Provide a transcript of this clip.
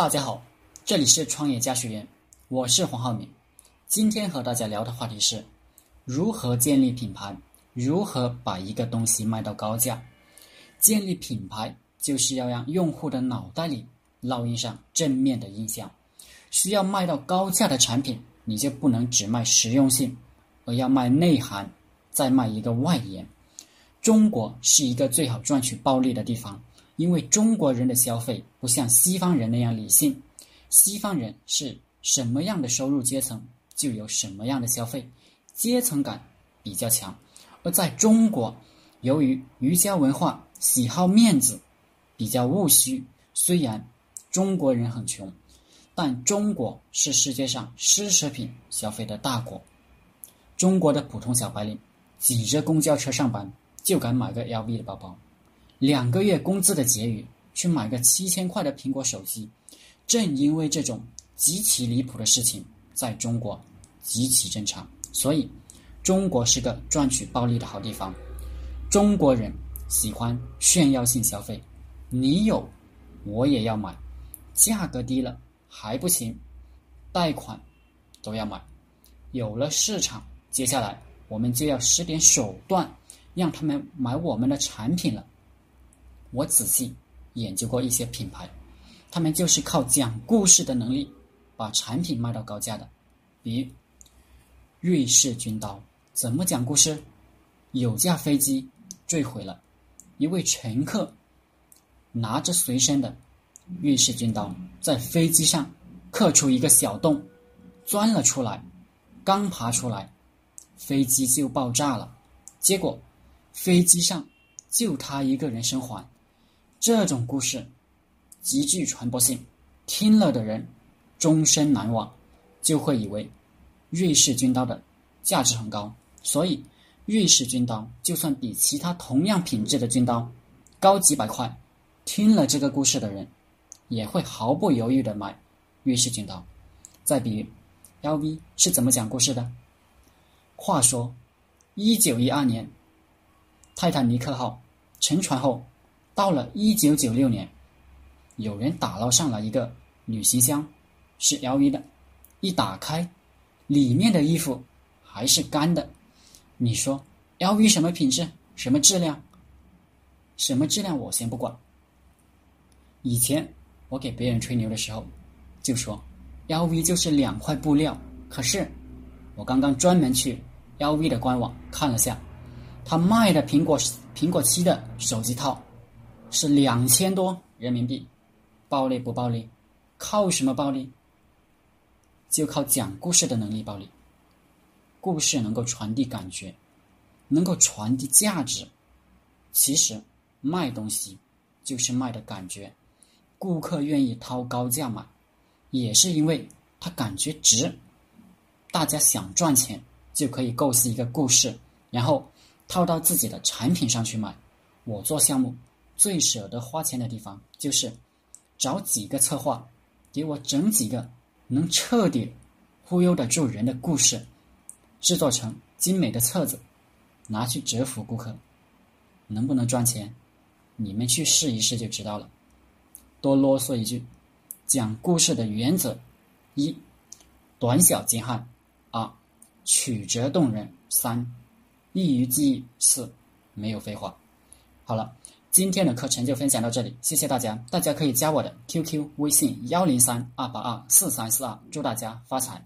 大家好，这里是创业家学院，我是黄浩明。今天和大家聊的话题是如何建立品牌，如何把一个东西卖到高价。建立品牌就是要让用户的脑袋里烙印上正面的印象。需要卖到高价的产品，你就不能只卖实用性，而要卖内涵，再卖一个外延。中国是一个最好赚取暴利的地方。因为中国人的消费不像西方人那样理性，西方人是什么样的收入阶层就有什么样的消费，阶层感比较强。而在中国，由于儒家文化喜好面子，比较务虚。虽然中国人很穷，但中国是世界上奢侈品消费的大国。中国的普通小白领挤着公交车上班，就敢买个 LV 的包包。两个月工资的结余去买个七千块的苹果手机，正因为这种极其离谱的事情，在中国极其正常，所以中国是个赚取暴利的好地方。中国人喜欢炫耀性消费，你有我也要买，价格低了还不行，贷款都要买。有了市场，接下来我们就要使点手段，让他们买我们的产品了。我仔细研究过一些品牌，他们就是靠讲故事的能力把产品卖到高价的。比如瑞士军刀，怎么讲故事？有架飞机坠毁了，一位乘客拿着随身的瑞士军刀在飞机上刻出一个小洞，钻了出来，刚爬出来，飞机就爆炸了。结果飞机上就他一个人生还。这种故事极具传播性，听了的人终身难忘，就会以为瑞士军刀的价值很高。所以，瑞士军刀就算比其他同样品质的军刀高几百块，听了这个故事的人也会毫不犹豫的买瑞士军刀。再比如，LV 是怎么讲故事的？话说，一九一二年，泰坦尼克号沉船后。到了一九九六年，有人打捞上了一个旅行箱，是 LV 的。一打开，里面的衣服还是干的。你说 LV 什么品质？什么质量？什么质量？我先不管。以前我给别人吹牛的时候，就说 LV 就是两块布料。可是我刚刚专门去 LV 的官网看了下，他卖的苹果苹果七的手机套。是两千多人民币，暴利不暴利？靠什么暴利？就靠讲故事的能力暴利。故事能够传递感觉，能够传递价值。其实卖东西就是卖的感觉，顾客愿意掏高价买，也是因为他感觉值。大家想赚钱，就可以构思一个故事，然后套到自己的产品上去卖。我做项目。最舍得花钱的地方，就是找几个策划，给我整几个能彻底忽悠得住人的故事，制作成精美的册子，拿去折服顾客。能不能赚钱？你们去试一试就知道了。多啰嗦一句，讲故事的原则：一、短小精悍；二、曲折动人；三、易于记忆；四、没有废话。好了。今天的课程就分享到这里，谢谢大家。大家可以加我的 QQ 微信幺零三二八二四三四二，祝大家发财。